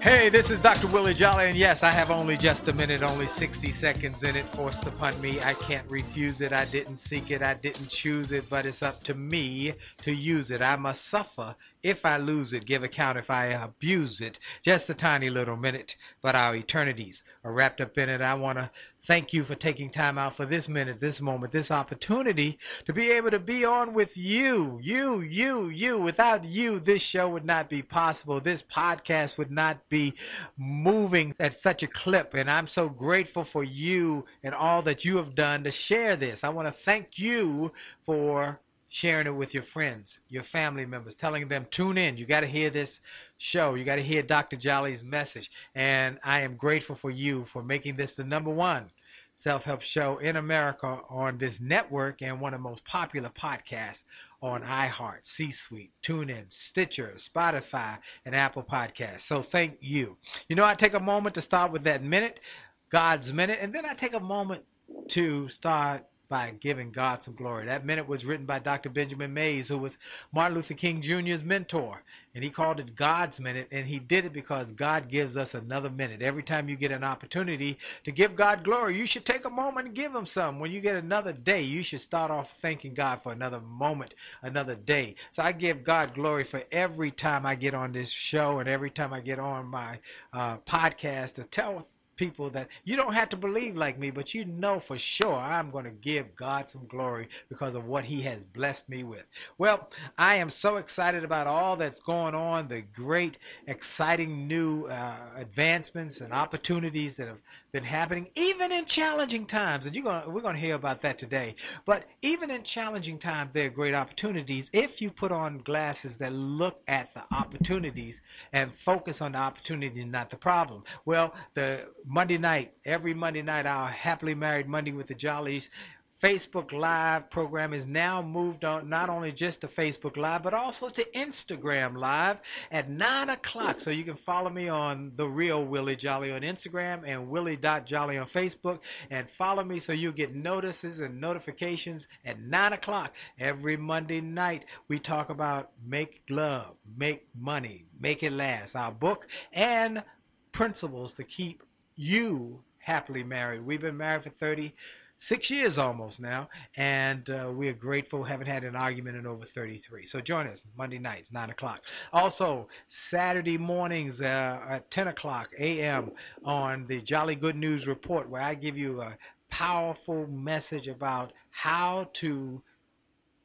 Hey, this is Dr. Willie Jolly, and yes, I have only just a minute, only 60 seconds in it forced upon me. I can't refuse it. I didn't seek it. I didn't choose it, but it's up to me to use it. I must suffer if I lose it, give account if I abuse it. Just a tiny little minute, but our eternities are wrapped up in it. I want to thank you for taking time out for this minute, this moment, this opportunity to be able to be on with you, you, you, you. Without you, this show would not be possible. This podcast would not be moving at such a clip. And I'm so grateful for you and all that you have done to share this. I want to thank you for sharing it with your friends, your family members, telling them, tune in. You got to hear this show. You got to hear Dr. Jolly's message. And I am grateful for you for making this the number one self help show in America on this network and one of the most popular podcasts on iHeart, C Suite, TuneIn, Stitcher, Spotify, and Apple Podcasts. So thank you. You know, I take a moment to start with that minute, God's minute, and then I take a moment to start by giving God some glory. That minute was written by Dr. Benjamin Mays, who was Martin Luther King Jr.'s mentor. And he called it God's minute. And he did it because God gives us another minute. Every time you get an opportunity to give God glory, you should take a moment and give him some. When you get another day, you should start off thanking God for another moment, another day. So I give God glory for every time I get on this show and every time I get on my uh, podcast to tell people that you don't have to believe like me, but you know for sure I'm going to give God some glory because of what He has blessed me with. Well, I am so excited about all that's going on, the great, exciting new uh, advancements and opportunities that have been happening, even in challenging times. And you're going we're going to hear about that today. But even in challenging times, there are great opportunities if you put on glasses that look at the opportunities and focus on the opportunity and not the problem. Well, the Monday night, every Monday night, our Happily Married Monday with the Jollies Facebook Live program is now moved on not only just to Facebook Live, but also to Instagram Live at 9 o'clock. So you can follow me on The Real Willie Jolly on Instagram and Willie.Jolly on Facebook. And follow me so you'll get notices and notifications at 9 o'clock every Monday night. We talk about make love, make money, make it last, our book, and principles to keep you happily married. We've been married for 30 six years almost now, and uh, we are grateful. Haven't had an argument in over 33. So join us Monday nights, 9 o'clock. Also, Saturday mornings uh, at 10 o'clock a.m. on the Jolly Good News Report, where I give you a powerful message about how to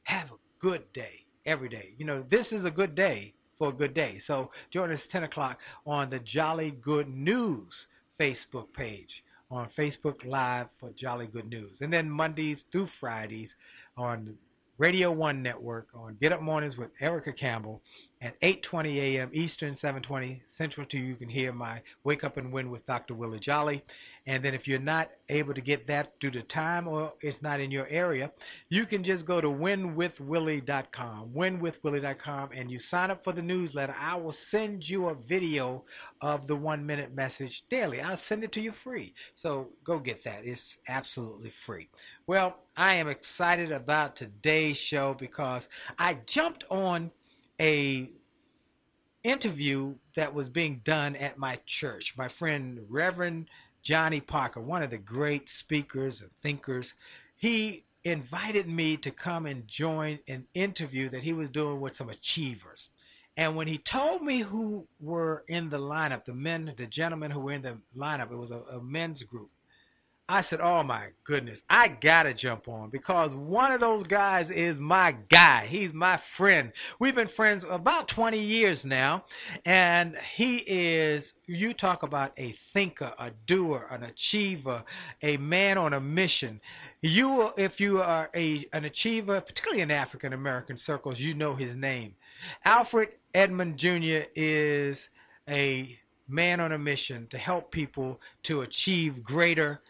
have a good day every day. You know, this is a good day for a good day. So join us 10 o'clock on the Jolly Good News Facebook page on Facebook Live for Jolly Good News. And then Mondays through Fridays on Radio One Network on Get Up Mornings with Erica Campbell at 8:20 a.m. Eastern, 7:20 Central. To you can hear my Wake Up and Win with Dr. Willie Jolly. And then if you're not able to get that due to time or it's not in your area, you can just go to winwithwillie.com, winwithwillie.com, and you sign up for the newsletter. I will send you a video of the one minute message daily. I'll send it to you free. So go get that. It's absolutely free. Well, I am excited about today's show because I jumped on a interview that was being done at my church. My friend Reverend Johnny Parker, one of the great speakers and thinkers, he invited me to come and join an interview that he was doing with some achievers. And when he told me who were in the lineup, the men, the gentlemen who were in the lineup, it was a, a men's group. I said, Oh my goodness, I gotta jump on because one of those guys is my guy. He's my friend. We've been friends about 20 years now, and he is, you talk about a thinker, a doer, an achiever, a man on a mission. You, if you are a, an achiever, particularly in African American circles, you know his name. Alfred Edmond Jr. is a man on a mission to help people to achieve greater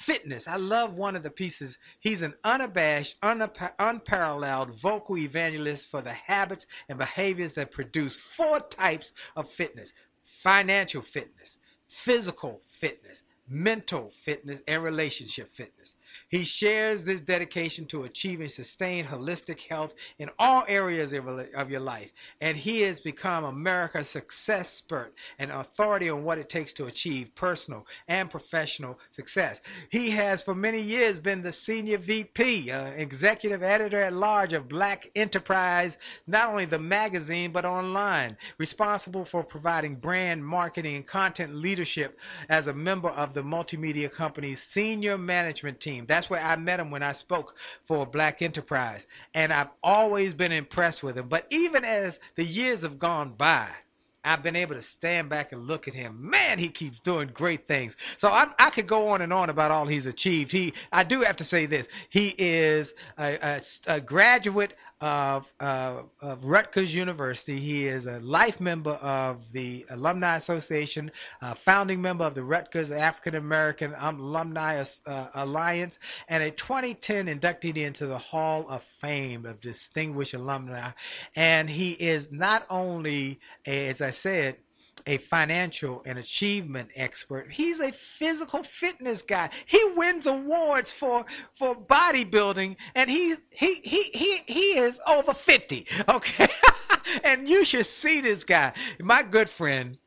fitness. I love one of the pieces. He's an unabashed, unap- unparalleled vocal evangelist for the habits and behaviors that produce four types of fitness financial fitness, physical fitness, mental fitness, and relationship fitness. He shares this dedication to achieving sustained holistic health in all areas of your life. And he has become America's success expert and authority on what it takes to achieve personal and professional success. He has for many years been the senior VP, uh, executive editor at large of Black Enterprise, not only the magazine, but online, responsible for providing brand marketing and content leadership as a member of the multimedia company's senior management team. That's where I met him when I spoke for Black Enterprise. And I've always been impressed with him. But even as the years have gone by, I've been able to stand back and look at him. Man, he keeps doing great things. So I, I could go on and on about all he's achieved. He, I do have to say this: he is a, a, a graduate of, uh, of Rutgers University. He is a life member of the Alumni Association, a founding member of the Rutgers African American Alumni uh, Alliance, and a 2010 inductee into the Hall of Fame of Distinguished Alumni. And he is not only, as I said, a financial and achievement expert. He's a physical fitness guy. He wins awards for for bodybuilding and he he he he he is over 50. Okay. and you should see this guy. My good friend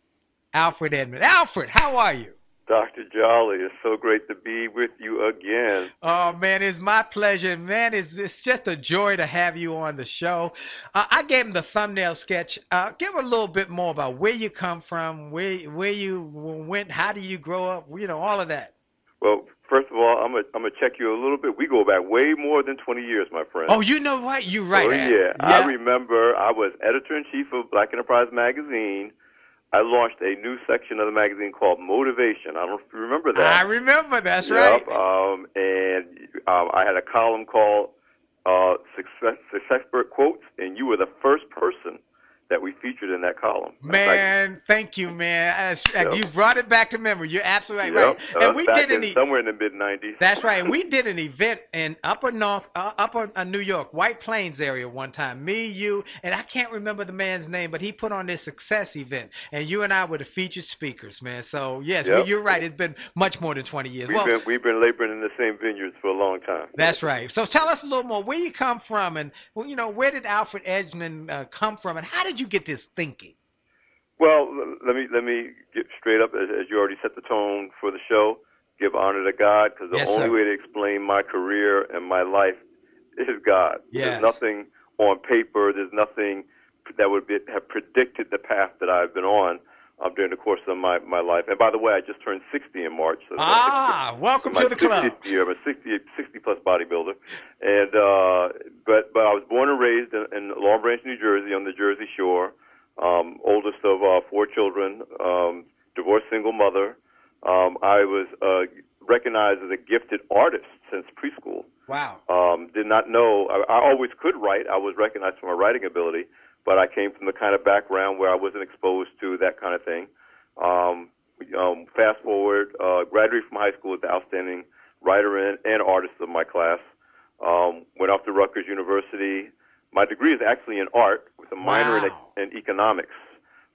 Alfred Edmond. Alfred, how are you? Dr. Jolly, it's so great to be with you again. Oh man, it's my pleasure, man. It's it's just a joy to have you on the show. Uh, I gave him the thumbnail sketch. Uh, give a little bit more about where you come from, where where you went, how do you grow up, you know, all of that. Well, first of all, I'm gonna I'm gonna check you a little bit. We go back way more than 20 years, my friend. Oh, you know what? You're right. Oh yeah. yeah. I remember I was editor in chief of Black Enterprise magazine I launched a new section of the magazine called Motivation. I don't know if you remember that. I remember. That's yep. right. Um, and um, I had a column called uh, Success, Success Expert Quotes, and you were the first person that we featured in that column. Man, thank you, man. Yep. You brought it back to memory. You're absolutely yep. right. And uh, we did an e- somewhere in the mid '90s. That's right. And we did an event in Upper North, uh, Upper uh, New York, White Plains area one time. Me, you, and I can't remember the man's name, but he put on this success event, and you and I were the featured speakers, man. So yes, yep. you're right. It's been much more than 20 years. We've, well, been, we've been laboring in the same vineyards for a long time. That's right. So tell us a little more where you come from, and well, you know where did Alfred Edmond uh, come from, and how did you you get this thinking? Well, let me let me get straight up as, as you already set the tone for the show. give honor to God because the Yes, only sir. way to explain my career and my life is God. Yes. There's nothing on paper. There's nothing that would be, have predicted the path that I've been on um, during the course of my, my life. And by the way, I just turned 60 in March. So Ah, welcome my to the club. 60th year. I'm a 60, 60 plus bodybuilder, and uh, but but I was born and raised in, in Long Branch, New Jersey, on the Jersey Shore. Um, oldest of uh, four children, um, divorced single mother. Um, I was uh, recognized as a gifted artist since preschool. Wow. Um, did not know I, I always could write. I was recognized for my writing ability, but I came from the kind of background where I wasn't exposed to that kind of thing. Um, um, fast forward, uh, graduated from high school with the outstanding writer and, and artist of my class. Um, went off to Rutgers University. My degree is actually in art with a minor Wow. in, in economics.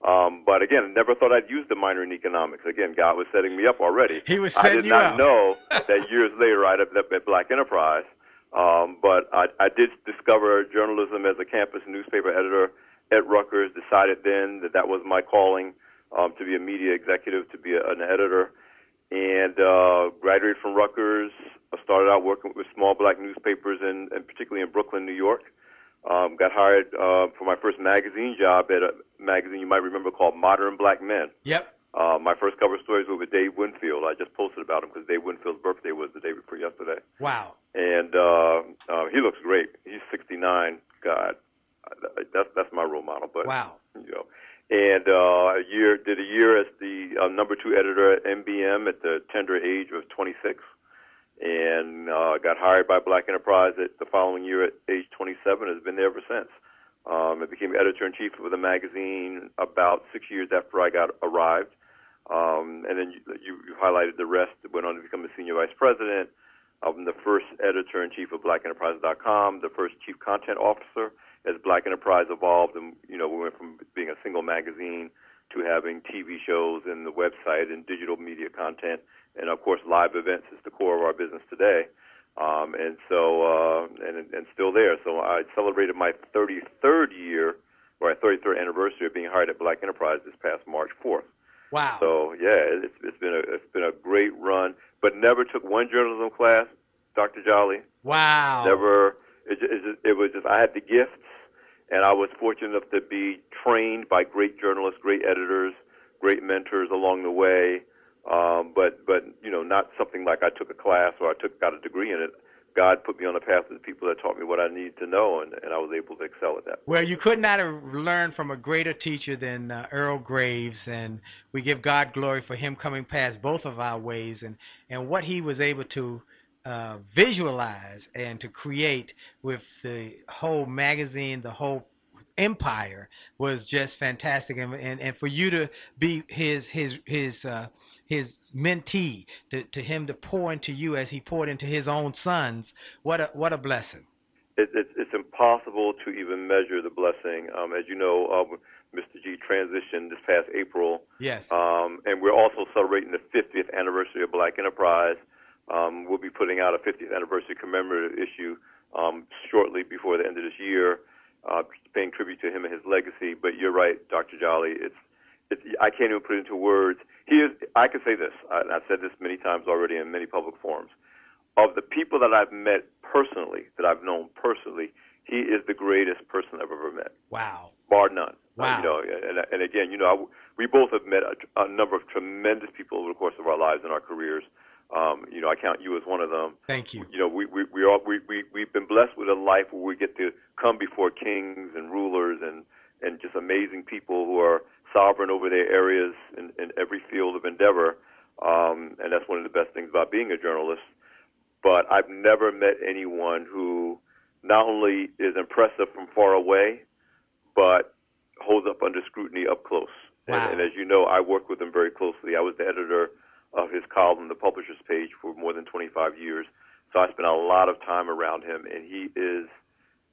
Um, but again, never thought I'd use the minor in economics. Again, God was setting me up already. He was setting I did not up. know that years later I'd have left at Black Enterprise. Um, but I, I did discover journalism as a campus newspaper editor at Rutgers. Decided then that that was my calling um, to be a media executive, to be a, an editor, and uh, graduated from Rutgers. I started out working with small black newspapers, in, and particularly in Brooklyn, New York. Um, got hired uh, for my first magazine job at a magazine you might remember called Modern Black Men. Yep. Uh, my first cover stories were with Dave Winfield. I just posted about him because Dave Winfield's birthday was the day before yesterday, Wow. and uh, uh, he looks great. He's 69. God, that's that's my role model. But Wow. you know, and uh, a year did a year as the uh, number two editor at MBM at the tender age of 26, and uh, got hired by Black Enterprise at the following year at age 27. Has been there ever since. Um, I became editor in chief of the magazine about six years after I got arrived. Um, and then you, you, you highlighted the rest. That went on to become a senior vice president. I'm the first editor in chief of BlackEnterprise.com, the first chief content officer as Black Enterprise evolved, and you know we went from being a single magazine to having TV shows and the website and digital media content, and of course live events is the core of our business today. Um, and so uh, and and still there. So I celebrated my 33rd year, or my 33rd anniversary of being hired at Black Enterprise this past March 4th. Wow. So yeah, it's it's been a it's been a great run, but never took one journalism class, Dr. Jolly. wow. Never. It, it, it was just I had the gifts, and I was fortunate enough to be trained by great journalists, great editors, great mentors along the way. Um, but but you know, not something like I took a class or I took got a degree in it. God put me on the path of the people that taught me what I needed to know, and, and I was able to excel at that. Well, you could not have learned from a greater teacher than uh, Earl Graves, and we give God glory for him coming past both of our ways and, and what he was able to uh, visualize and to create with the whole magazine, the whole empire was just fantastic and, and and for you to be his his his uh his mentee to, to him to pour into you as he poured into his own sons what a what a blessing it, it, it's impossible to even measure the blessing. Um, as you know, uh, Mr. G transitioned this past April, yes um, and we're also celebrating the 50th anniversary of Black Enterprise. Um, we'll be putting out a 50th anniversary commemorative issue um, shortly before the end of this year, uh, paying tribute to him and his legacy. But you're right, Dr. Jolly. It's, it's I can't even put it into words. He is. I can say this. I, I've said this many times already in many public forums of the people that I've met personally, that I've known personally, he is the greatest person I've ever met, wow bar none. Uh, Wow. you know, and, and again, you know, I, we both have met a, a number of tremendous people over the course of our lives and our careers. Um, you know, I count you as one of them. thank you You know, we we we all we, we we've been blessed with a life where we get to come before kings and rulers and and just amazing people who are sovereign over their areas in, in every field of endeavor. Um, and that's one of the best things about being a journalist but I've never met anyone who not only is impressive from far away, but holds up under scrutiny up close. Wow. And, and as you know, I work with them very closely. I was the editor of his column, The Publisher's Page, for more than 25 years. So I spent a lot of time around him, and he is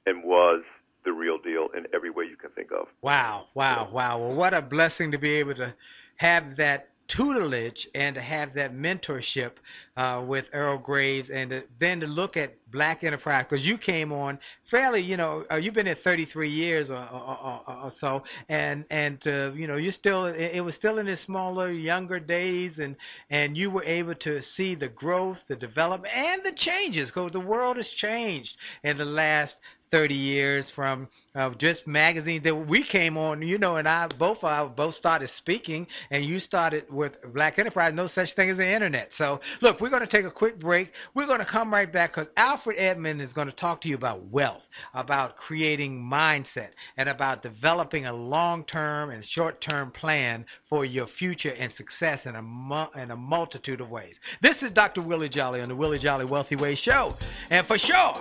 and was the real deal in every way you can think of. Wow, wow, wow. Well, what a blessing to be able to have that tutelage and to have that mentorship uh, with Earl Graves and to, then to look at Black Enterprise because you came on fairly, you know, uh, you've been there 33 years or, or, or, or so, and and uh, you know you're still it, was still in its smaller, younger days, and and you were able to see the growth, the development, and the changes because the world has changed in the last 30 years from uh, just magazines that we came on, you know, and I both I both started speaking, and you started with Black Enterprise. No such thing as the internet. So, look, we're going to take a quick break. We're going to come right back because Alfred Edmond is going to talk to you about wealth, about creating mindset, and about developing a long-term and short-term plan for your future and success in a mu- in a multitude of ways. This is Dr. Willie Jolly on the Willie Jolly Wealthy Way Show, and for sure,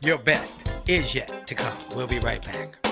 your best is yet to come. We'll be right back back.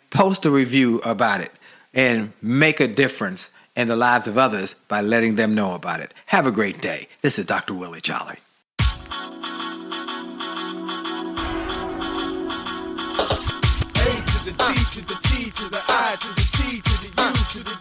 post a review about it and make a difference in the lives of others by letting them know about it. Have a great day. This is Dr. Willie Jolly. to the T to the I to the T to the U to the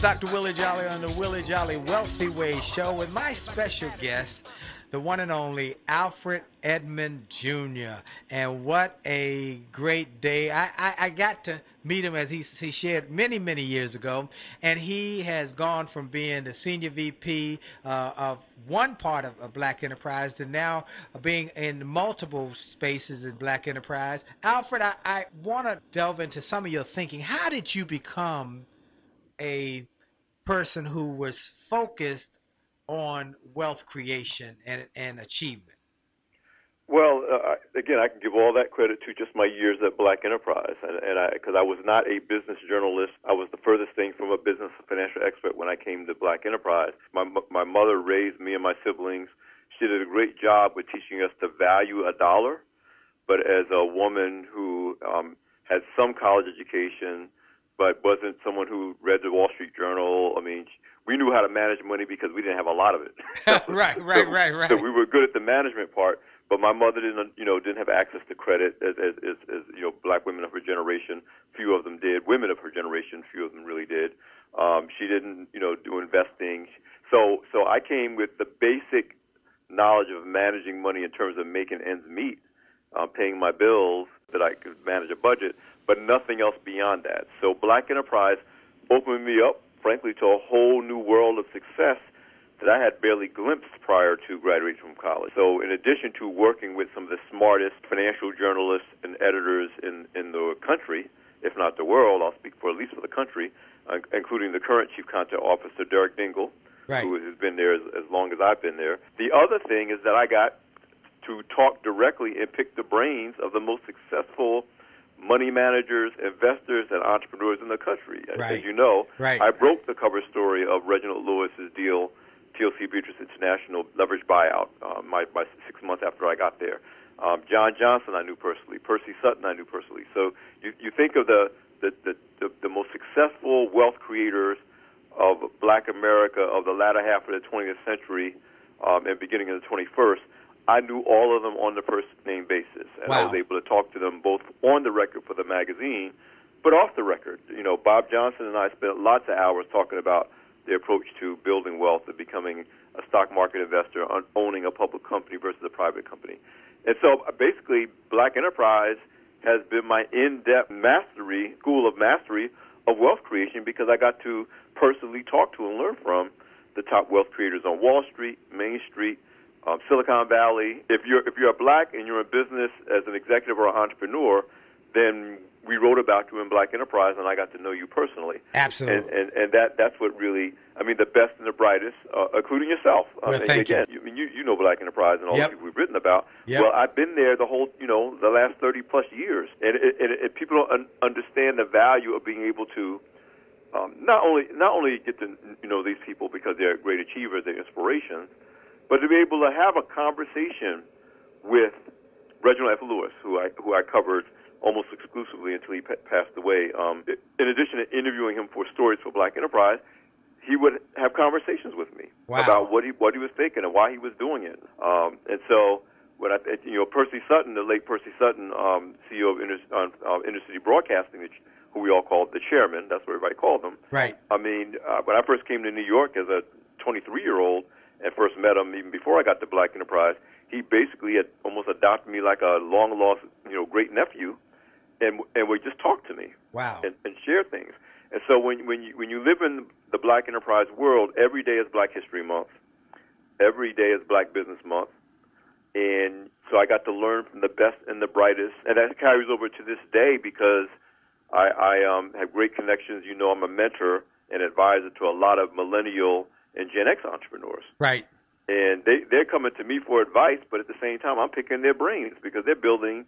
Dr. Willie Jolly on the Willie Jolly Wealthy Way Show with my special guest, the one and only Alfred Edmond Jr. And what a great day. I, I, I got to meet him as he, he shared many, many years ago. And he has gone from being the senior VP uh, of one part of, of Black Enterprise to now being in multiple spaces in Black Enterprise. Alfred, I, I want to delve into some of your thinking. How did you become a person who was focused on wealth creation and, and achievement? Well, uh, again, I can give all that credit to just my years at Black Enterprise, and, and I because I was not a business journalist. I was the furthest thing from a business financial expert when I came to Black Enterprise. My my mother raised me and my siblings. She did a great job with teaching us to value a dollar, but as a woman who um, had some college education, but wasn't someone who read the Wall Street Journal. I mean, we knew how to manage money because we didn't have a lot of it. right, right, so, right, right. So we were good at the management part, but my mother didn't, you know, didn't have access to credit as, as, as, as you know, black women of her generation. Few of them did. Women of her generation, few of them really did. Um, she didn't, you know, do investing. So, so I came with the basic knowledge of managing money in terms of making ends meet. uh, paying my bills, that I could manage a budget, but nothing else beyond that. So Black Enterprise opened me up, frankly, to a whole new world of success that I had barely glimpsed prior to graduating from college. So, in addition to working with some of the smartest financial journalists and editors in, in the country, if not the world, I'll speak for at least for the country, uh, including the current chief content officer, Derek Dingle, Right. who has been there as, as long as I've been there. The other thing is that I got to talk directly and pick the brains of the most successful money managers, investors, and entrepreneurs in the country. As- Right. As you know, Right. I broke the cover story of Reginald Lewis's deal, TLC Beatrice International leverage buyout, uh, my, my six months after I got there. Um, John Johnson, I knew personally. Percy Sutton, I knew personally. So you, you think of the, the, the, the, the most successful wealth creators of Black America of the latter half of the 20th century um, and beginning of the 21st. I knew all of them on the first name basis, and I was able to talk to them both on the record for the magazine, but off the record. You know, Bob Johnson and I spent lots of hours talking about their approach to building wealth and becoming a stock market investor, on owning a public company versus a private company. And so, basically, Black Enterprise has been my in-depth mastery, school of mastery of wealth creation because I got to personally talk to and learn from the top wealth creators on Wall Street, Main Street, um, Silicon Valley. If you're if you're black and you're in business as an executive or an entrepreneur, then we wrote about you in Black Enterprise, and I got to know you personally. Absolutely. And and, and that that's what really I mean the best and the brightest, uh, including yourself. Well, thank you. again, you. I mean you you know Black Enterprise and all Yep. the people we've written about. Yep. Well, I've been there the whole you know the last thirty plus years, and, it, and, and people don't un- understand the value of being able to um, not only not only get to you know these people because they're great achievers, they're inspirations, but to be able to have a conversation with Reginald F. Lewis, who I who I covered almost exclusively until he pa- passed away. Um, in addition to interviewing him for stories for Black Enterprise, he would have conversations with me Wow. about what he what he was thinking and why he was doing it. Um, and so when I you know Percy Sutton, the late Percy Sutton, um, CEO of Inter, uh, Intercity Broadcasting, which, who we all called the chairman, that's what everybody called him. Right. I mean, uh, when I first came to New York as a 23 year old and first met him, even before I got to Black Enterprise, he basically had almost adopted me like a long lost, you know, great nephew, and and would just talk to me Wow. and, and share things. And so when when you when you live in the Black Enterprise world, every day is Black History Month, every day is Black Business Month, and so I got to learn from the best and the brightest, and that carries over to this day because I, I um, have great connections. You know, I'm a mentor and advisor to a lot of millennial and Gen X entrepreneurs Right. and they they're coming to me for advice, but at the same time, I'm picking their brains because they're building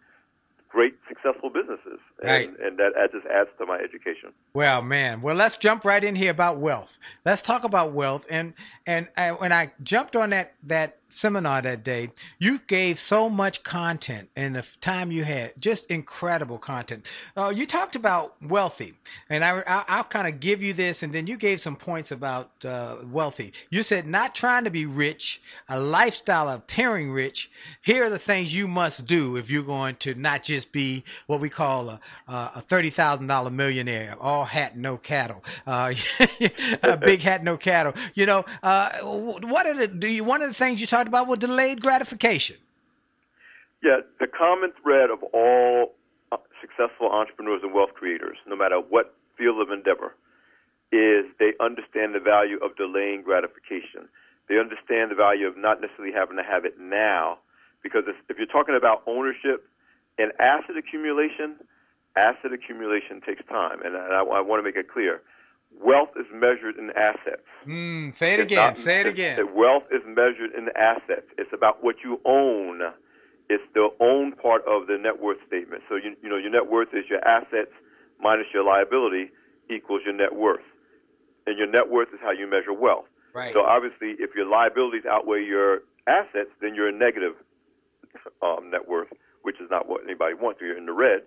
great, successful businesses, and, Right. and that, just adds to my education. Well, man. Well, let's jump right in here about wealth. Let's talk about wealth. And and I, when I jumped on that that seminar that day, you gave so much content in the time you had, just incredible content. Uh, you talked about wealthy, and I, I I'll kind of give you this, and then you gave some points about uh, wealthy. You said not trying to be rich, a lifestyle of appearing rich. Here are the things you must do if you're going to not just be what we call a, a thirty thousand dollar millionaire, all hat no cattle, uh, a big hat no cattle. You know, uh, what are the do you one of the things you talked about was delayed gratification. Yeah, the common thread of all uh, successful entrepreneurs and wealth creators, no matter what field of endeavor, is they understand the value of delaying gratification. They understand the value of not necessarily having to have it now, because if you're talking about ownership and asset accumulation, asset accumulation takes time, and I, I want to make it clear. Wealth is measured in assets. Mm, say it It's again. not- say it again. that Wealth is measured in assets. It's about what you own. It's the own part of the net worth statement. So you you know your net worth is your assets minus your liability equals your net worth, and your net worth is how you measure wealth. Right. So obviously, if your liabilities outweigh your assets, then you're a negative um, net worth, which is not what anybody wants. You're in the red.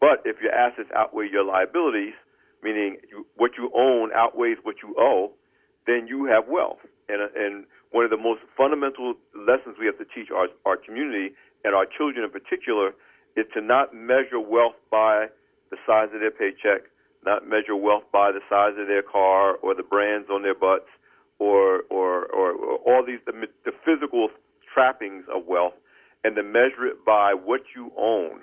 But if your assets outweigh your liabilities, meaning you, what you own outweighs what you owe, then you have wealth. And, and one of the most fundamental lessons we have to teach our, our community and our children in particular is to not measure wealth by the size of their paycheck, not measure wealth by the size of their car or the brands on their butts or, or, or, or all these, the, the physical trappings of wealth. and to measure it by what you own.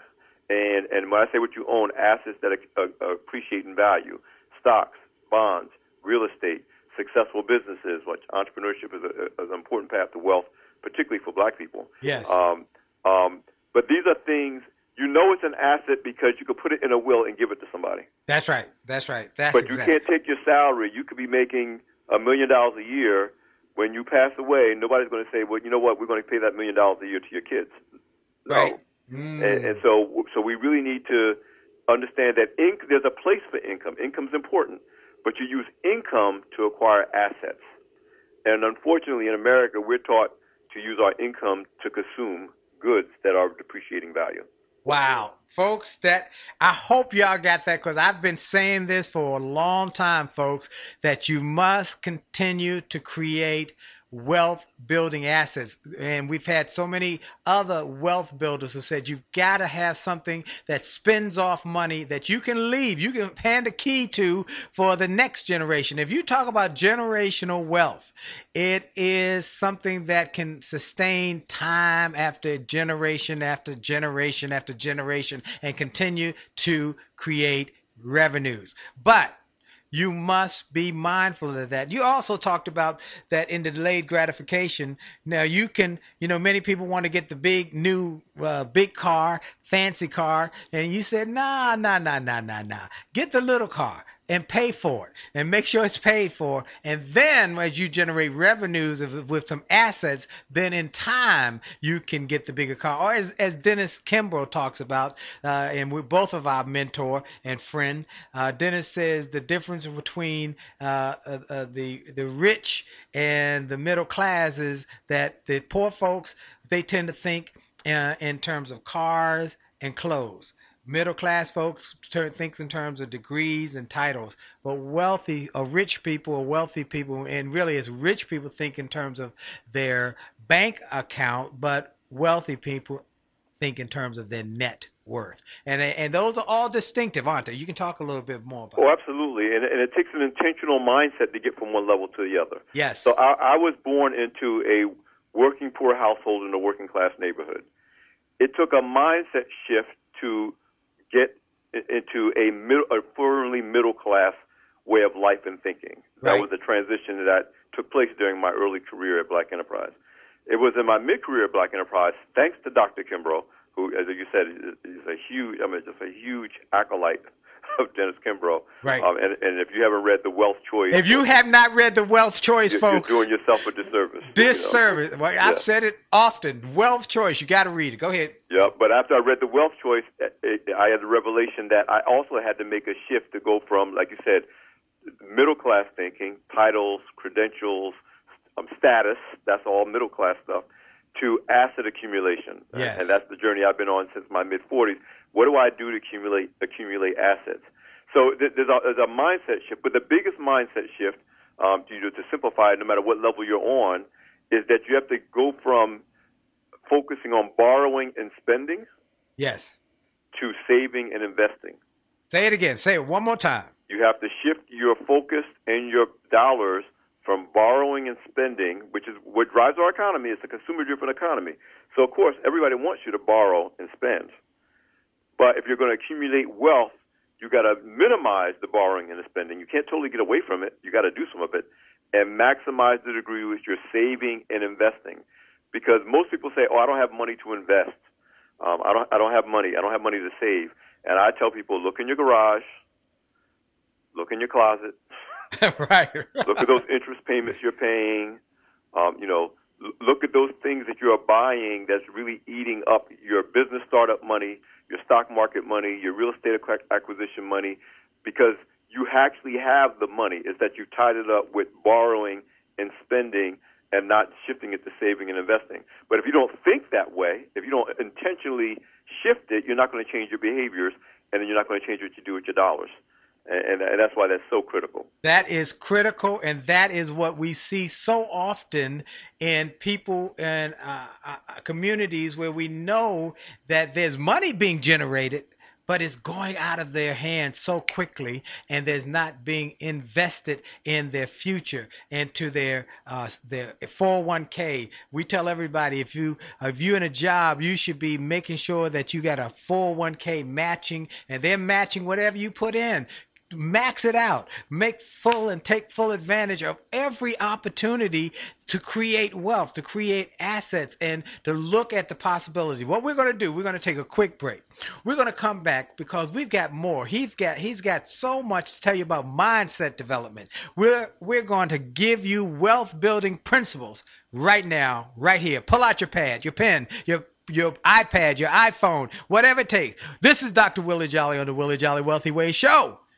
And and when I say what you own, assets that uh, uh, appreciate in value, stocks, bonds, real estate, successful businesses, which entrepreneurship is, a, is an important path to wealth, particularly for black people. Yes. Um, um, but these are things you know it's an asset because you could put it in a will and give it to somebody. That's right. That's right. That's right. But you can't take your salary. You could be making a million dollars a year. When you pass away, nobody's going to say, "Well, you know what? We're going to pay that million dollars a year to your kids." No. Right. And, and mm. so, so we really need to understand that inc- there's a place for income. Income's important, but you use income to acquire assets. And unfortunately, in America, we're taught to use our income to consume goods that are of depreciating value. Wow, folks, that I hope y'all got that because I've been saying this for a long time, folks, that you must continue to create wealth building assets. And we've had so many other wealth builders who said you've got to have something that spins off money that you can leave, you can hand a key to for the next generation. If you talk about generational wealth, it is something that can sustain time after generation after generation after generation and continue to create revenues. But you must be mindful of that. You also talked about that in the delayed gratification. Now you can, you know, many people want to get the big new, uh, big car, fancy car, and you said, nah, nah, nah, nah, nah, nah. Get the little car and pay for it and make sure it's paid for. And then as you generate revenues with some assets, then in time you can get the bigger car. Or as, as Dennis Kimbro talks about, uh, and we're both of our mentor and friend, uh, Dennis says the difference between uh, uh, uh, the the rich and the middle class is that the poor folks they tend to think uh, in terms of cars and clothes middle class folks ter- thinks in terms of degrees and titles but wealthy or rich people or wealthy people and really as rich people think in terms of their bank account but wealthy people think in terms of their net worth and and those are all distinctive aren't they you can talk a little bit more about Oh, absolutely. And, and it takes an intentional mindset to get from one level to the other. yes So I, I was born into a working poor household in a working class neighborhood. It took a mindset shift to get into a, middle, a firmly middle class way of life and thinking. That Right. was the transition that took place during my early career at Black Enterprise. It was in my mid career at Black Enterprise, thanks to Dr. Kimbro, who, as you said, is, is a huge, I mean, just a huge acolyte of Dennis Kimbro. Right. Um, and, and if you haven't read The Wealth Choice, if you have not read the wealth choice you're, folks you're doing yourself a disservice. you know. disservice well, i've Yeah. said it often wealth choice you got to read it go ahead Yeah, but after I read The Wealth Choice, it, it, I had the revelation that I also had to make a shift to go from, like you said, middle class thinking, titles, credentials, um, status, that's all middle class stuff, to asset accumulation. Yes. And that's the journey I've been on since my mid 40s. What do I do to accumulate accumulate assets? So th- there's a, there's a mindset shift, but the biggest mindset shift, um, to, to simplify it, no matter what level you're on, is that you have to go from focusing on borrowing and spending yes to saving and investing. say it again say it one more time You have to shift your focus and your dollars from borrowing and spending, which is what drives our economy. It's a consumer-driven economy. So, of course, everybody wants you to borrow and spend. But if you're going to accumulate wealth, you got to minimize the borrowing and the spending. You can't totally get away from it. You got to do some of it and maximize the degree which you're saving and investing. Because most people say, "Oh, I don't have money to invest. Um, I don't. I don't have money. I don't have money to save." And I tell people, look in your garage, look in your closet, right look at those interest payments you're paying. Um, you know, look at those things that you are buying that's really eating up your business startup money, your stock market money, your real estate acquisition money, because you actually have the money. It's that you tied it up with borrowing and spending and not shifting it to saving and investing. But if you don't think that way, if you don't intentionally shift it, you're not going to change your behaviors, and then you're not going to change what you do with your dollars. And, and, and that's why that's so critical. That is critical, and that is what we see so often in people and uh, uh, communities where we know that there's money being generated, but it's going out of their hands so quickly, and there's not being invested in their future, into their uh, their 401k. We tell everybody if you if you're in a job, you should be making sure that you got a 401k matching, and they're matching whatever you put in max it out make full and take full advantage of every opportunity to create wealth to create assets and to look at the possibility what we're going to do we're going to take a quick break we're going to come back because we've got more he's got he's got so much to tell you about mindset development we're we're going to give you wealth building principles right now right here pull out your pad your pen your your iPad, your iPhone, whatever it takes. This is Dr. Willie Jolly on the Willie Jolly Wealthy Way Show.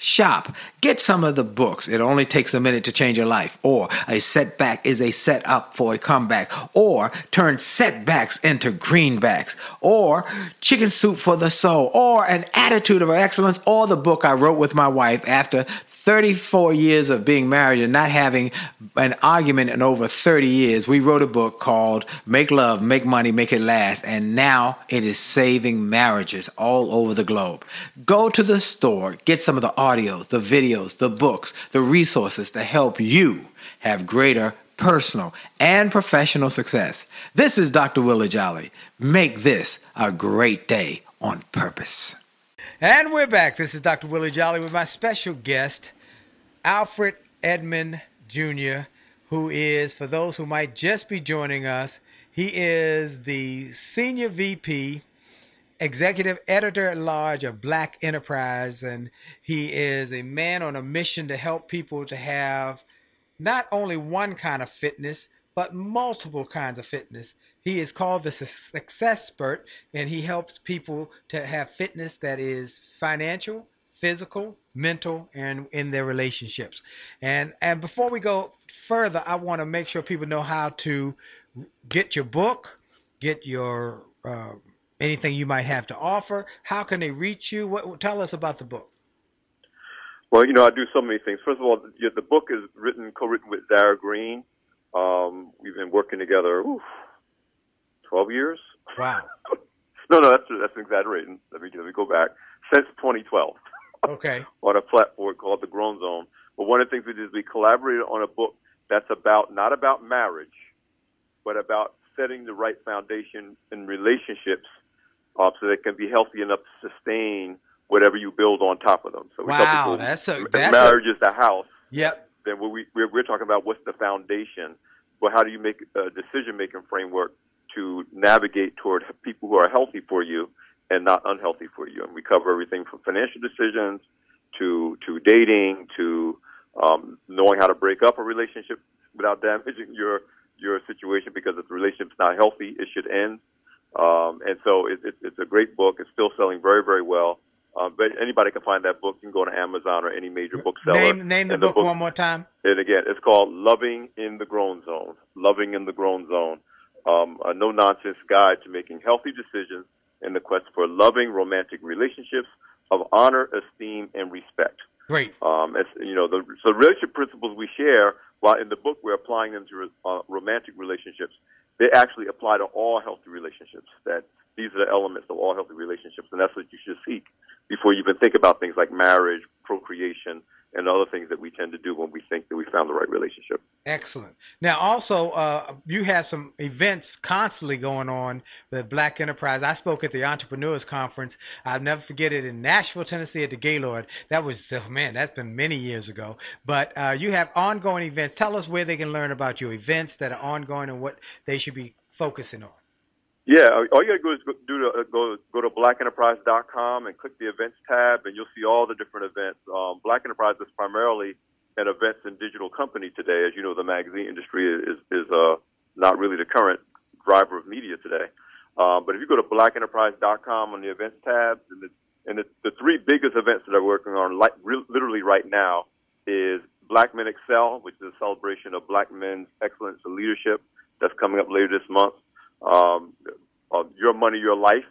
shop. Get some of the books. It only takes a minute to change your life. Or a setback is a setup for a comeback. Or turn setbacks into greenbacks. Or chicken soup for the soul. Or an attitude of excellence. Or the book I wrote with my wife after 34 years of being married and not having an argument in over 30 years, we wrote a book called Make Love, Make Money, Make It Last. And now it is saving marriages all over the globe. Go to the store, get some of the audios, the videos, the books, the resources to help you have greater personal and professional success. This is Dr. Willie Jolly. Make this a great day on purpose. And we're back. This is Dr. Willie Jolly with my special guest, Alfred Edmond Jr., who is, for those who might just be joining us, he is the Senior VP, Executive Editor at Large of Black Enterprise, and he is a man on a mission to help people to have not only one kind of fitness, but multiple kinds of fitness. He is called the Success Expert, and he helps people to have fitness that is financial, physical, mental, and in their relationships. And and before we go further, I want to make sure people know how to get your book, get your uh, anything you might have to offer. How can they reach you? What tell us about the book? Well, you know, I do so many things. First of all, the, the book is written, co-written with Zara Green. Um, we've been working together. Oof, 12 years. Wow. no, no, that's that's exaggerating. Let me let me go back. Since 2012. Okay. on a platform called the Grown Zone. But one of the things we did is we collaborated on a book that's about not about marriage, but about setting the right foundation in relationships, uh, so they can be healthy enough to sustain whatever you build on top of them. So we wow, people, that's a that's marriage a, is the house. Yep. Then we we're, we're talking about what's the foundation. Well, how do you make a decision making framework to navigate toward people who are healthy for you and not unhealthy for you. And we cover everything from financial decisions to to dating to um, knowing how to break up a relationship without damaging your your situation because if the relationship's not healthy, it should end. Um, and so it, it, it's a great book. It's still selling very very well. Um, but anybody can find that book. You can go to Amazon or any major bookseller. Name, name the, And book, one more time. and again, it's called Loving in the Grown Zone. Loving in the Grown Zone. Um, a no nonsense guide to making healthy decisions in the quest for loving romantic relationships of honor, esteem, and respect. Great. Um, it's, you know, the, so the relationship principles we share, while in the book we're applying them to uh, romantic relationships, they actually apply to all healthy relationships. That these are the elements of all healthy relationships, and that's what you should seek before you even think about things like marriage, procreation, and other things that we tend to do when we think that we found the right relationship. Excellent. Now, also, uh, you have some events constantly going on with Black Enterprise. I spoke at the Entrepreneurs Conference. I'll never forget it in Nashville, Tennessee, at the Gaylord. That was, oh man, that's been many years ago. But uh, you have ongoing events. Tell us where they can learn about your events that are ongoing and what they should be focusing on. Yeah, all you gotta do is go, do to, uh, go go to blackenterprise.com and click the events tab, and you'll see all the different events. Um, Black Enterprise is primarily an events and digital company today. As you know, the magazine industry is is uh, not really the current driver of media today. Um, but if you go to blackenterprise.com on the events tab, and the and the, the three biggest events that are working on like, re- literally right now is Black Men Excel, which is a celebration of black men's excellence in leadership. That's coming up later this month. Um, uh, Your Money, Your Life,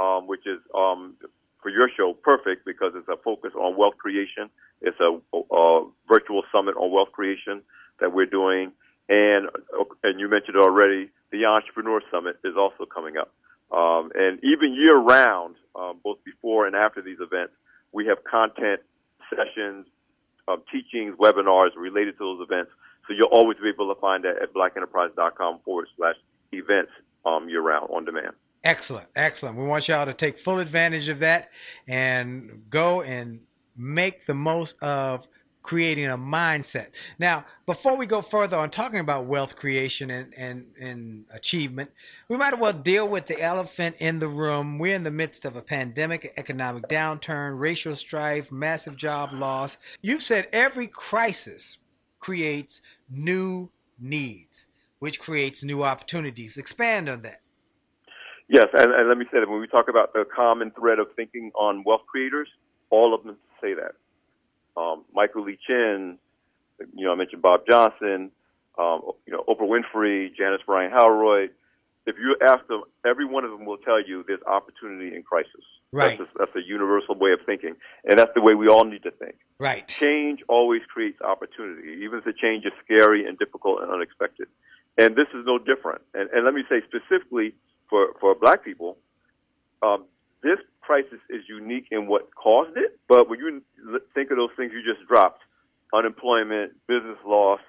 um, which is um, for your show perfect because it's a focus on wealth creation. It's a, a virtual summit on wealth creation that we're doing, and and you mentioned already the Entrepreneur Summit is also coming up. Um, and even year round, um, both before and after these events, we have content sessions, um, teachings, webinars related to those events. So you'll always be able to find that at blackenterprise.com forward slash events um, year round on demand. Excellent, excellent. We want y'all to take full advantage of that and go and make the most of creating a mindset. Now, before we go further on talking about wealth creation and, and, and achievement, we might as well deal with the elephant in the room. We're in the midst of a pandemic, economic downturn, racial strife, massive job loss. You've said every crisis creates new needs, which creates new opportunities. Expand on that. Yes, and, and let me say that when we talk about the common thread of thinking on wealth creators, all of them say that. Um, Michael Lee Chin, you know, I mentioned Bob Johnson, um, you know, Oprah Winfrey, Janice Bryant Howroyd. If you ask them, every one of them will tell you there's opportunity in crisis. Right. That's a, that's a universal way of thinking, and that's the way we all need to think. Right. Change always creates opportunity, even if the change is scary and difficult and unexpected. And this is no different. And, and let me say specifically for, for black people, um, this crisis is unique in what caused it. But when you think of those things you just dropped, unemployment, business loss,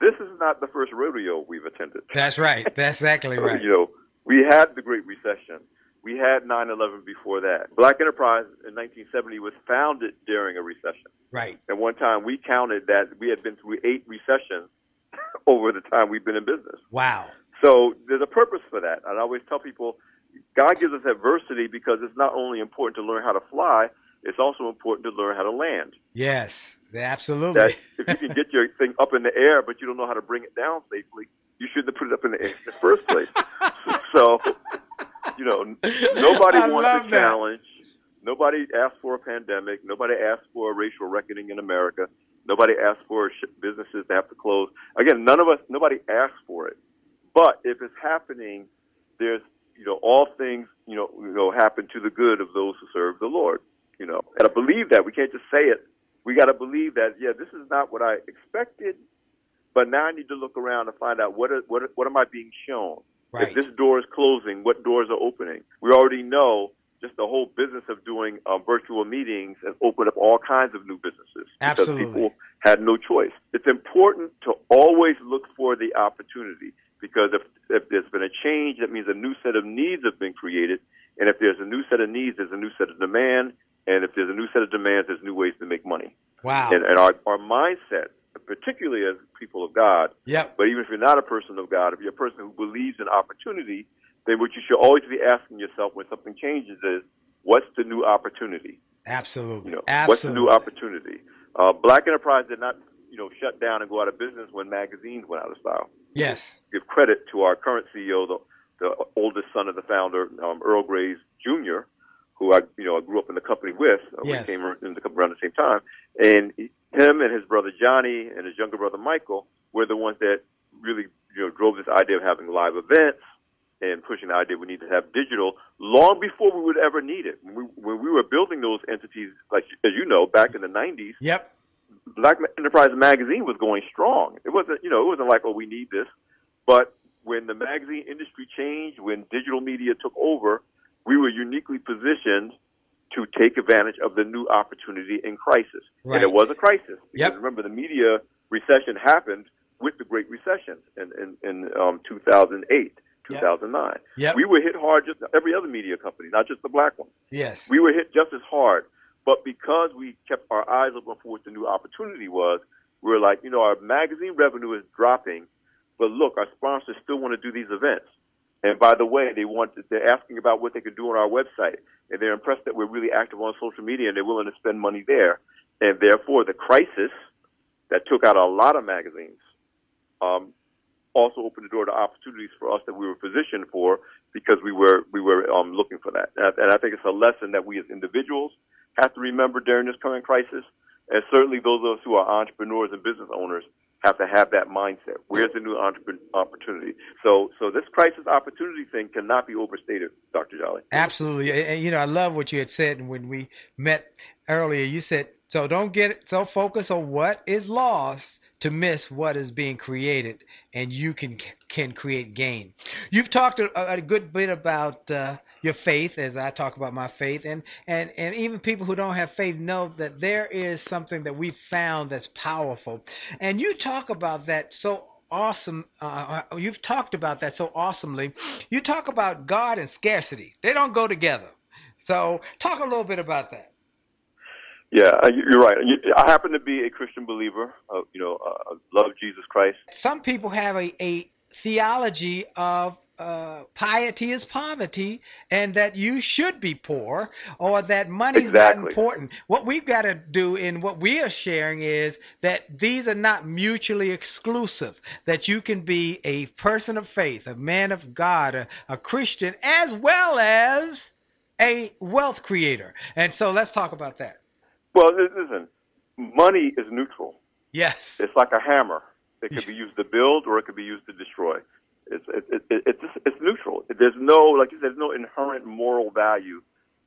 this is not the first rodeo we've attended. That's right. That's exactly right. You know, we had the Great Recession. We had 9/11 before that. Black Enterprise in 1970 was founded during a recession. Right. And one time we counted that we had been through eight recessions over the time we've been in business. Wow. So there's a purpose for that. And I always tell people, God gives us adversity because it's not only important to learn how to fly, it's also important to learn how to land. Yes. Absolutely. That if you can get your thing up in the air, but you don't know how to bring it down safely, you shouldn't have put it up in the air in the first place. so, you know, nobody I wants a challenge. Nobody asked for a pandemic. Nobody asked for a racial reckoning in America. Nobody asked for businesses to have to close. Again, none of us, nobody asked for it. But if it's happening, there's, you know, all things, you know, you know, happen to the good of those who serve the Lord. You know, and I believe that we can't just say it. We got to believe that. Yeah, this is not what I expected, but now I need to look around and find out what are, what are- what am I being shown. Right. If this door is closing, what doors are opening? We already know just the whole business of doing um, virtual meetings has opened up all kinds of new businesses Absolutely. because people had no choice. It's important to always look for the opportunity because if, if there's been a change, that means a new set of needs have been created. And if there's a new set of needs, there's a new set of demand. And if there's a new set of demands, there's new ways to make money. Wow. And, and our, our mindset, particularly as people of God, Yep. but even if you're not a person of God, if you're a person who believes in opportunity, then what you should always be asking yourself when something changes is, what's the new opportunity? Absolutely. You know, Absolutely. what's the new opportunity? Uh, Black Enterprise did not, you know, shut down and go out of business when magazines went out of style. Yes. Give credit to our current CEO, the, the oldest son of the founder, um, Earl Graves Jr., who I, you know, I grew up in the company with. Uh, Yes. We came in the company around the same time, and he- him and his brother Johnny and his younger brother Michael were the ones that really, you know, drove this idea of having live events and pushing the idea we need to have digital long before we would ever need it. When we, when we were building those entities, like as you know, back in the '90s, Yep. Black Enterprise Magazine was going strong. It wasn't, you know, it wasn't like, oh, we need this. But when the magazine industry changed, when digital media took over, we were uniquely positioned to take advantage of the new opportunity in crisis. Right. And it was a crisis. Yep. remember, the media recession happened with the Great Recession in in, in um, 2008, 2009. Yep. We were hit hard, just every other media company, not just the black one. Yes. We were hit just as hard, but because we kept our eyes open for what the new opportunity was, we were like, you know, our magazine revenue is dropping, but look, our sponsors still want to do these events. And by the way, they want they're asking about what they can do on our website, and they're impressed that we're really active on social media, and they're willing to spend money there. And therefore, the crisis that took out a lot of magazines um, also opened the door to opportunities for us that we were positioned for because we were we were um, looking for that. And I, and I think it's a lesson that we as individuals have to remember during this current crisis, and certainly those of us who are entrepreneurs and business owners have to have that mindset. Where's the new entrepreneur opportunity? So, so this crisis opportunity thing cannot be overstated, Dr. Jolly. Absolutely. And, you know, I love what you had said when we met earlier. You said, so don't get so focused on what is lost to miss what is being created and you can can create gain. You've talked a, a good bit about uh, your faith as I talk about my faith and and and even people who don't have faith know that there is something that we found that's powerful. And you talk about that so awesome uh, you've talked about that so awesomely. You talk about God and scarcity. They don't go together. So talk a little bit about that. Yeah, uh, you're right. I happen to be a Christian believer. Uh, you know, uh, love Jesus Christ. Some people have a, a theology of uh, piety is poverty and that you should be poor or that money's exactly. not important. What we've got to do in what we are sharing is that these are not mutually exclusive, that you can be a person of faith, a man of God, a, a Christian, as well as a wealth creator. And so let's talk about that. Well, listen, money is neutral. Yes. It's like a hammer. It could be used to build or it could be used to destroy. It's it, it, it, it's it's neutral. There's no like you said, there's no inherent moral value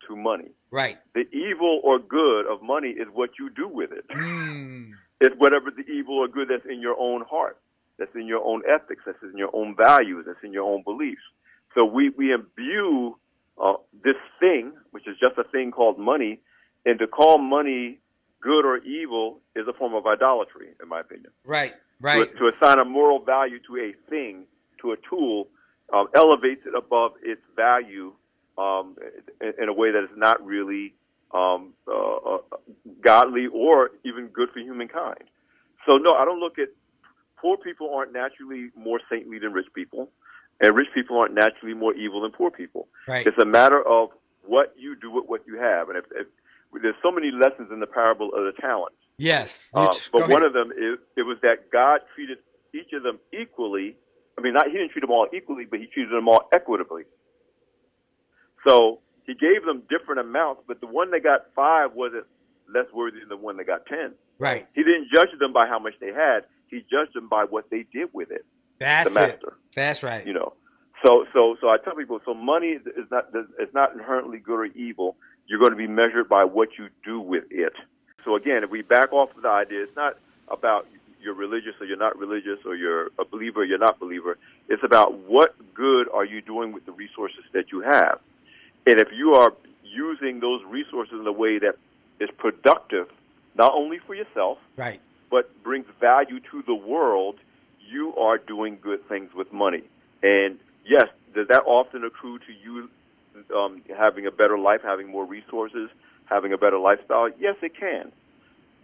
to money. Right. The evil or good of money is what you do with it. Mm. It's whatever the evil or good that's in your own heart, that's in your own ethics, that's in your own values, that's in your own beliefs. So we we imbue uh, this thing, which is just a thing called money, and to call money good or evil is a form of idolatry, in my opinion. Right, right. To, to assign a moral value to a thing, to a tool, um, elevates it above its value um, in, in, a way that is not really um, uh, uh, godly or even good for humankind. So, no, I don't look at poor people aren't naturally more saintly than rich people, and rich people aren't naturally more evil than poor people. Right. It's a matter of what you do with what you have, and if, if there's so many lessons in the parable of the talents. Yes. Uh, but one of them is it was that God treated each of them equally. I mean, not he didn't treat them all equally, but he treated them all equitably. So he gave them different amounts, but the one that got five wasn't less worthy than the one that got ten. Right. He didn't judge them by how much they had. He judged them by what they did with it. That's the it. master. That's right. You know. So so so I tell people so money is is not is not inherently good or evil. You're going to be measured by what you do with it. So again, if we back off of the idea, it's not about you're religious or you're not religious or you're a believer or you're not believer. It's about what good are you doing with the resources that you have. And if you are using those resources in a way that is productive, not only for yourself, right. but brings value to the world, you are doing good things with money. And yes, does that often accrue to you um, having a better life, having more resources, having a better lifestyle? Yes, it can.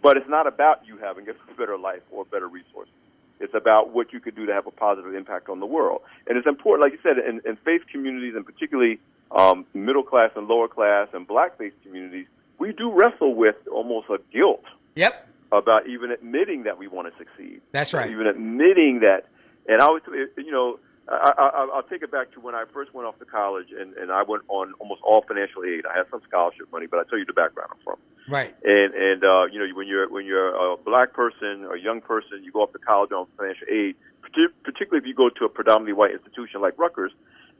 But it's not about you having a better life or better resources. It's about what you could do to have a positive impact on the world. And it's important, like you said, in, in faith communities, and particularly um, middle class and lower class and black faith communities, we do wrestle with almost a guilt Yep. about even admitting that we want to succeed. That's right. Even admitting that. And I always, you know, I, I, I'll take it back to when I first went off to college, and, and I went on almost all financial aid. I had some scholarship money, but I tell you the background I'm from. Right. And and uh, you know when you're when you're a black person or a young person, you go off to college on financial aid. partic- Particularly if you go to a predominantly white institution like Rutgers,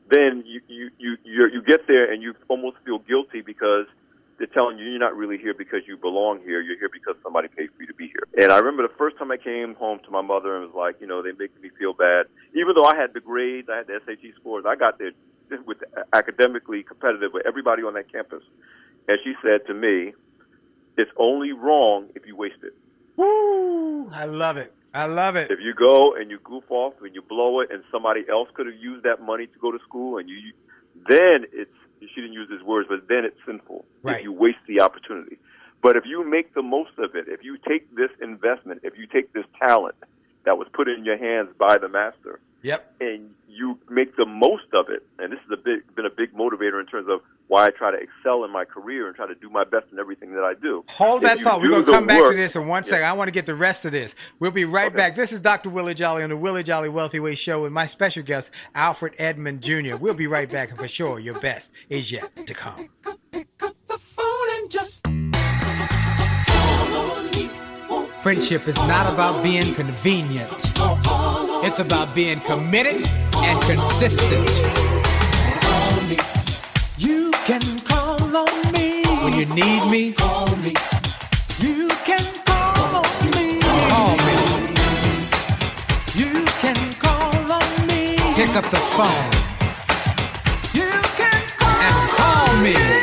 then you you you you're, you get there and you almost feel guilty because they're telling you you're not really here because you belong here. You're here because somebody paid for you to be here. And I remember the first time I came home to my mother and was like, you know, they make me feel bad. Even though I had the grades, I had the SAT scores, I got there with academically competitive with everybody on that campus. And she said to me, "It's only wrong if you waste it." Woo! I love it. I love it. If you go and you goof off and you blow it, and somebody else could have used that money to go to school, and you, then it's she didn't use his words, but then it's sinful Right. if you waste the opportunity. But if you make the most of it, if you take this investment, if you take this talent that was put in your hands by the master, Yep. and you make the most of it, and this has a big, been a big motivator in terms of why I try to excel in my career and try to do my best in everything that I do. Hold If that thought. We're going to come back to this in one second. I want to get the rest of this. We'll be right Okay. back. This is Dr. Willie Jolly on the Willie Jolly Wealthy Way Show with my special guest, Alfred Edmond Jr. We'll be right back, and for sure, your best is yet to come. Pick up the phone and just call on me. Won't Friendship is not about being convenient, it's about being committed and consistent. You can call on me. When you need me, call me. You can call on me. call me. You can call on me. Pick up the phone You can call and call me.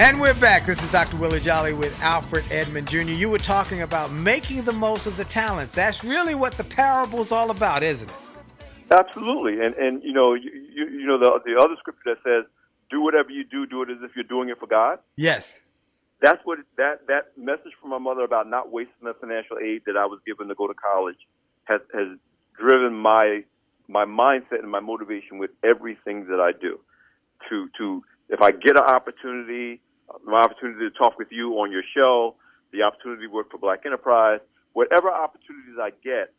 And we're back. This is Dr. Willie Jolly with Alfred Edmond Jr. You were talking about making the most of the talents. That's really what the parable's all about, isn't it? Absolutely, and and you know you you, you know the the other scripture that says, "Do whatever you do, do it as if you're doing it for God." Yes. That's what that that message from my mother about not wasting the financial aid that I was given to go to college has has driven my my mindset and my motivation with everything that I do. To to if I get an opportunity, uh, my opportunity to talk with you on your show, the opportunity to work for Black Enterprise, whatever opportunities I get,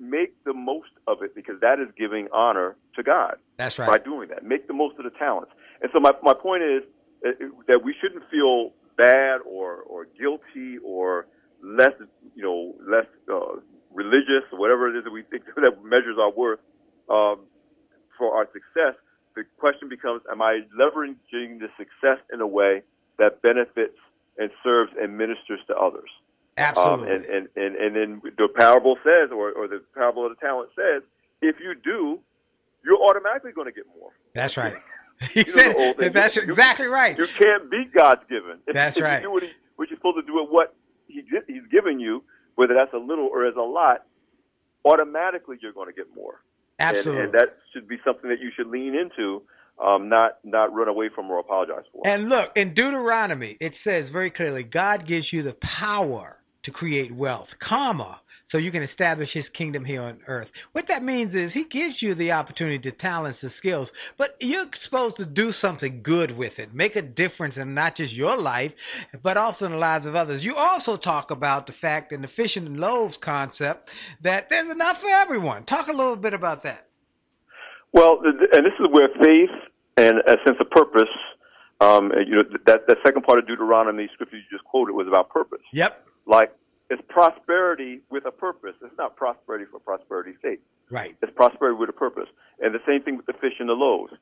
make the most of it because that is giving honor to God That's right. by doing that. Make the most of the talents. And so my, my point is uh, that we shouldn't feel bad or, or guilty or less, you know, less uh, religious or whatever it is that we think that measures our worth um, for our success. The question becomes, am I leveraging the success in a way that benefits and serves and ministers to others? Absolutely. Um, and, and, and, and then the parable says, or, or the parable of the talent says, if you do, you're automatically going to get more. That's right. He said that's You- exactly right. You can't beat God's given. If, That's if right. You do what, he, what you're supposed to do with what he, He's given you, whether that's a little or as a lot, automatically you're going to get more. And- Absolutely. And, that should be something that you should lean into, um, not not run away from or apologize for. And look, in Deuteronomy, it says very clearly God gives you the power to create wealth, comma, so you can establish his kingdom here on earth. What that means is he gives you the opportunity to talents and skills, but you're supposed to do something good with it, make a difference in not just your life, but also in the lives of others. You also talk about the fact in the fishing and loaves concept that there's enough for everyone. Talk a little bit about that. Well, and this is where faith and a sense of purpose, um, you know, that that second part of Deuteronomy scripture you just quoted was about purpose. Yep. Like it's prosperity with a purpose. It's not prosperity for prosperity's sake. Right. It's prosperity with a purpose. And the same thing with the fish and the loaves.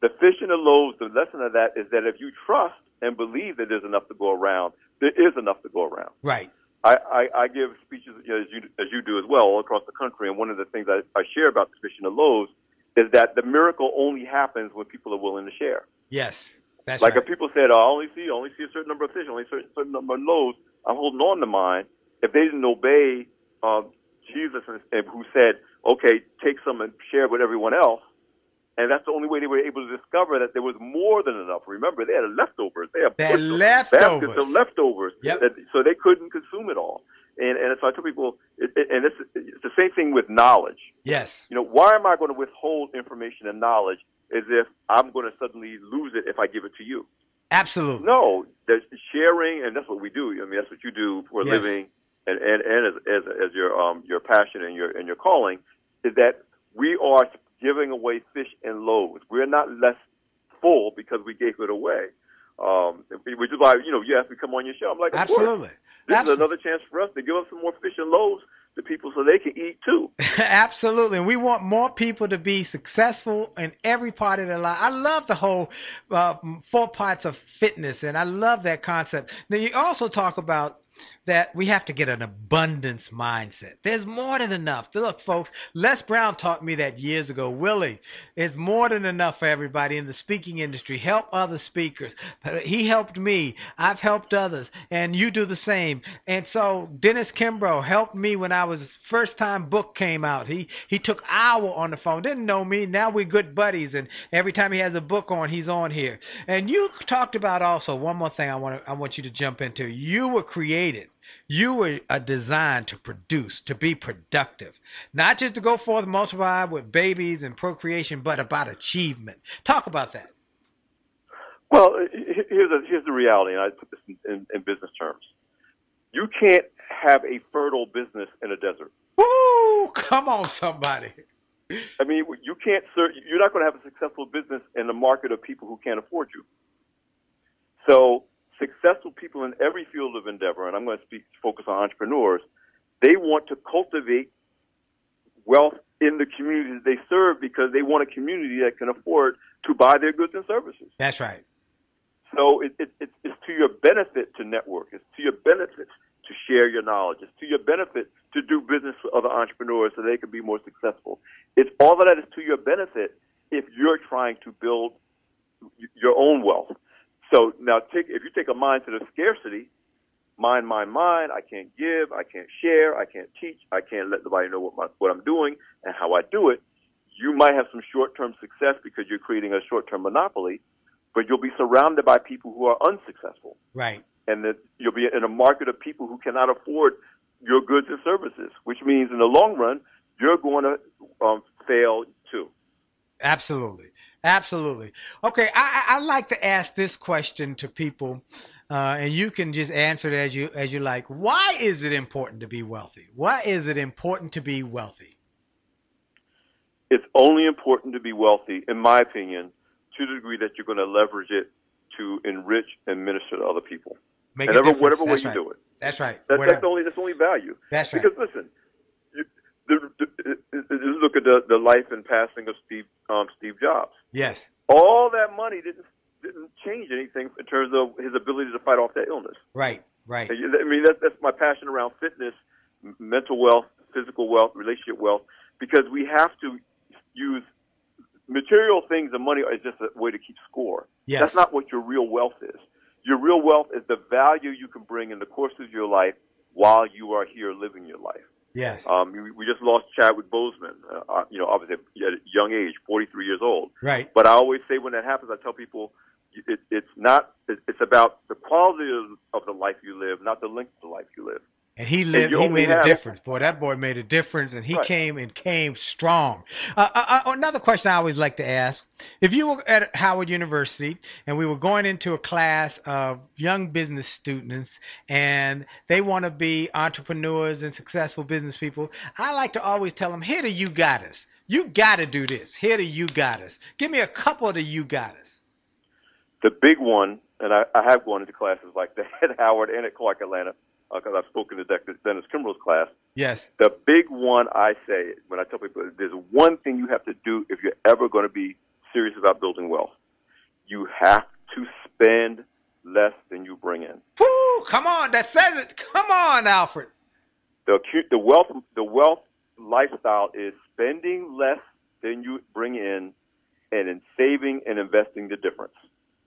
The fish and the loaves, the lesson of that is that if you trust and believe that there's enough to go around, there is enough to go around. Right. I, I, I give speeches you know, as you as you do as well all across the country, and one of the things I, I share about the fish and the loaves is that the miracle only happens when people are willing to share. Yes. That's like right. if people said, oh, "I only see I only see a certain number of fish, only a certain, certain number of loaves," I'm holding on to mine. If they didn't obey um, Jesus, and, and who said, "Okay, take some and share with everyone else," and that's the only way they were able to discover that there was more than enough. Remember, they had leftovers. They had They leftovers. baskets of leftovers, Yep. that, so they couldn't consume it all. And and so I tell people, it, it, and it's, it's the same thing with knowledge. yes. You know, why am I going to withhold information and knowledge as if I'm going to suddenly lose it if I give it to you? Absolutely. No, there's sharing, and that's what we do. I mean, that's what you do for a Yes. living, and and, and as, as as your um your passion and your and your calling is that we are giving away fish and loaves. We're not less full because we gave it away. Um, which is why you know you asked me to come on your show. I'm like, of course. Absolutely. This Absolutely. is another chance for us to give up some more fish and loaves to people so they can eat too. Absolutely. And we want more people to be successful in every part of their life. I love the whole uh, four parts of fitness, and I love that concept. Now, you also talk about that we have to get an abundance mindset. There's more than enough. Look, folks, Les Brown taught me that years ago. Willie, it's more than enough for everybody in the speaking industry. Help other speakers. He helped me. I've helped others, and you do the same. And so Dennis Kimbro helped me when I was first time book came out. He he took hour on the phone. Didn't know me. Now we're good buddies, and every time he has a book on, he's on here. And you talked about also one more thing. I want to I want you to jump into. You were created. You were uh, designed to produce, to be productive, not just to go forth and multiply with babies and procreation, but about achievement. Talk about that. Well, here's a, here's the reality, and I put this in, in, in business terms. You can't have a fertile business in a desert. Woo! Come on, somebody. I mean, you can't. You're not going to have a successful business in a market of people who can't afford you. So, successful people in every field of endeavor, and I'm going to speak focus on entrepreneurs. They want to cultivate wealth in the communities they serve because they want a community that can afford to buy their goods and services. That's right. So it, it, it, it's to your benefit to network. It's to your benefit to share your knowledge. It's to your benefit to do business with other entrepreneurs so they can be more successful. It's all of that is to your benefit if you're trying to build your own wealth. So now take if you take a mindset of scarcity, mind, mine, mind, I can't give. I can't share. I can't teach. I can't let nobody know what my, what I'm doing and how I do it. You might have some short-term success because you're creating a short-term monopoly, but you'll be surrounded by people who are unsuccessful, Right. and that you'll be in a market of people who cannot afford your goods and services. Which means, in the long run, you're going to um, fail too. Absolutely. Absolutely. Okay, I, I like to ask this question to people, uh, and you can just answer it as you as you like. Why is it important to be wealthy? Why is it important to be wealthy? it's only important to be wealthy, in my opinion, to the degree that you're going to leverage it to enrich and minister to other people. Make and a ever- whatever way That's you right. do it. That's right. That, Whatever. that's only that's only value. That's right. Because listen, the, the, just look at the, the life and passing of Steve um, Steve Jobs. Yes. All that money didn't didn't change anything in terms of his ability to fight off that illness. Right. Right. I mean, that's, that's my passion around fitness, mental wealth, physical wealth, relationship wealth, because we have to use material things and money is just a way to keep score. Yes. That's not what your real wealth is. Your real wealth is the value you can bring in the course of your life while you are here living your life. Yes. Um, we, we just lost Chadwick Boseman, uh, uh, you know, obviously at a young age, 43 years old. right. But I always say when that happens, I tell people it, it's not. It, it's about the quality of, of the life you live, not the length of the life you live. And he lived. you He made a difference, boy. That boy made a difference, and he Right. came and came strong. Uh, uh, uh, another question I always like to ask: If you were at Howard University and we were going into a class of young business students, and they want to be entrepreneurs and successful business people, I like to always tell them, "Here, the you got us. You got to do this. Here, the you got us. Give me a couple of the you got us." The big one, and I, I have gone into classes like that at Howard and at Clark Atlanta Uh, because I've spoken to Dennis Kimbro's class. Yes. The big one I say when I tell people there's one thing you have to do if you're ever going to be serious about building wealth. You have to spend less than you bring in. Woo! Come on, that says it. Come on, Alfred. The the wealth the wealth lifestyle is spending less than you bring in, and in saving and investing the difference.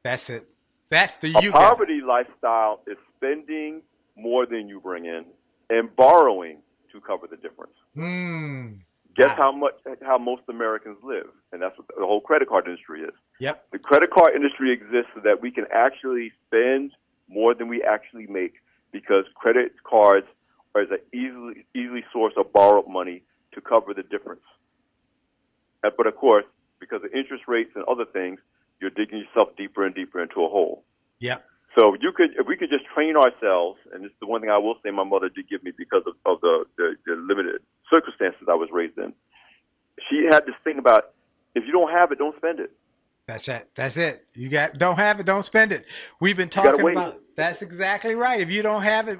That's it. That's the A you poverty lifestyle is spending more than you bring in and borrowing to cover the difference. Hmm. Guess how much how most Americans live, and that's what the whole credit card industry is. Yep. The credit card industry exists so that we can actually spend more than we actually make because credit cards are an easily easily source of borrowed money to cover the difference. But of course, because of interest rates and other things, you're digging yourself deeper and deeper into a hole. Yep. So you could, if we could just train ourselves, and this is the one thing I will say my mother did give me because of, of the, the, the limited circumstances I was raised in. She had this thing about if you don't have it, don't spend it. That's it. That's it. You got don't have it, don't spend it. We've been talking about that's exactly right. If you don't have it,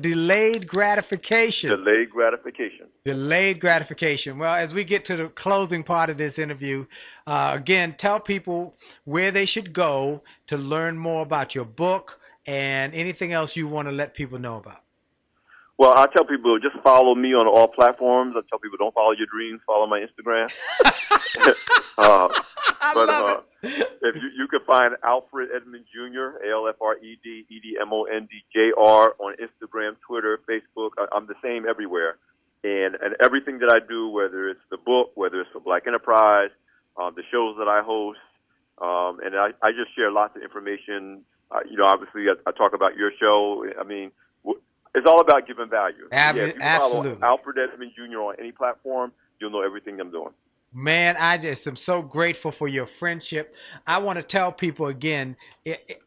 delayed gratification. Delayed gratification. Delayed gratification. Well, as we get to the closing part of this interview, uh, again, tell people where they should go to learn more about your book and anything else you want to let people know about. Well, I tell people just follow me on all platforms. I tell people don't follow your dreams, follow my Instagram. uh, I but love uh, if you, you can find Alfred Edmond Jr. A L F R E D E D M O N D J R on Instagram, Twitter, Facebook. I, I'm the same everywhere, and and everything that I do, whether it's the book, whether it's for Black Enterprise, um, the shows that I host, um, and I, I just share lots of information. Uh, you know, obviously, I, I talk about your show. I mean, it's all about giving value. Ab- yeah, if you absolutely. follow Alfred Edmond Jr. on any platform, you'll know everything I'm doing. Man, I just am so grateful for your friendship. I want to tell people again,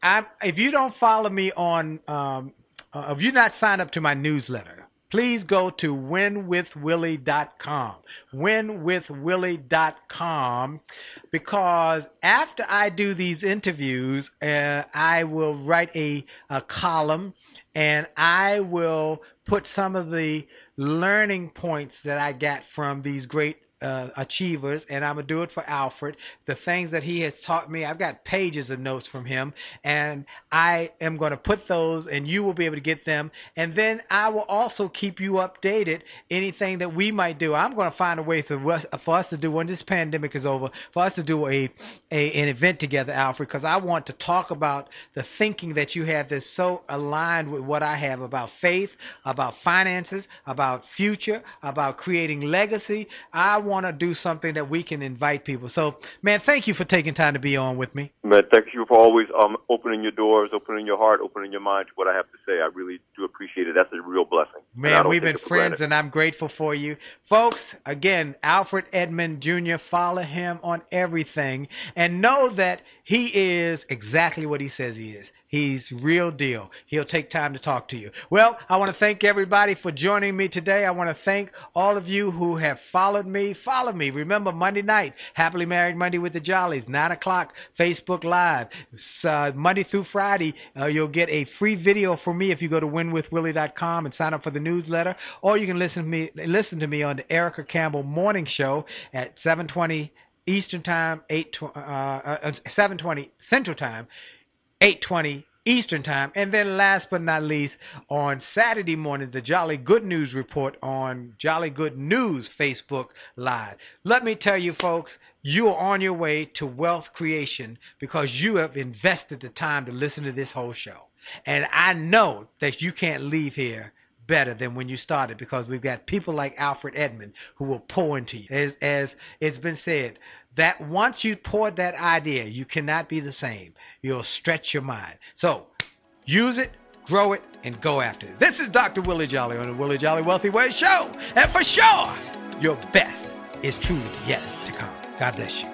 I, if you don't follow me on, um, uh, if you're not signed up to my newsletter, please go to winwithwillie.com. Winwithwillie.com because after I do these interviews, uh, I will write a, a column and I will put some of the learning points that I got from these great uh, achievers, and I'm gonna do it for Alfred. The things that he has taught me, I've got pages of notes from him, and I am gonna put those, and you will be able to get them. And then I will also keep you updated. Anything that we might do, I'm gonna find a way to for us to do when this pandemic is over, for us to do a, a an event together, Alfred, because I want to talk about the thinking that you have that's so aligned with what I have about faith, about finances, about future, about creating legacy. I want to do something that we can invite people. So, man, thank you for taking time to be on with me. Man, thank you for always um, opening your doors, opening your heart, opening your mind to what I have to say. I really do appreciate it. That's a real blessing. Man, we've been friends and I'm grateful for you. Folks, again, Alfred Edmond Jr., follow him on everything and know that he is exactly what he says he is. He's real deal. He'll take time to talk to you. Well, I want to thank everybody for joining me today. I want to thank all of you who have followed me. Follow me. Remember, Monday night, Happily Married Monday with the Jollies, 9 o'clock, Facebook Live. Uh, Monday through Friday, uh, you'll get a free video from me if you go to winwithwillie.com and sign up for the newsletter. Or you can listen to me, listen to me on the Erica Campbell Morning Show at 720 Eastern Time, 8 uh, uh, 720 Central Time, 820 Eastern Time. And then last but not least, on Saturday morning, the Jolly Good News Report on Jolly Good News Facebook Live. Let me tell you, folks, you are on your way to wealth creation because you have invested the time to listen to this whole show. And I know that you can't leave here better than when you started because we've got people like Alfred Edmond who will pour into you. As, as it's been said, that once you poured that idea, you cannot be the same. You'll stretch your mind. So use it, grow it, and go after it. This is Dr. Willie Jolly on the Willie Jolly Wealthy Way Show. And for sure, your best is truly yet to come. God bless you.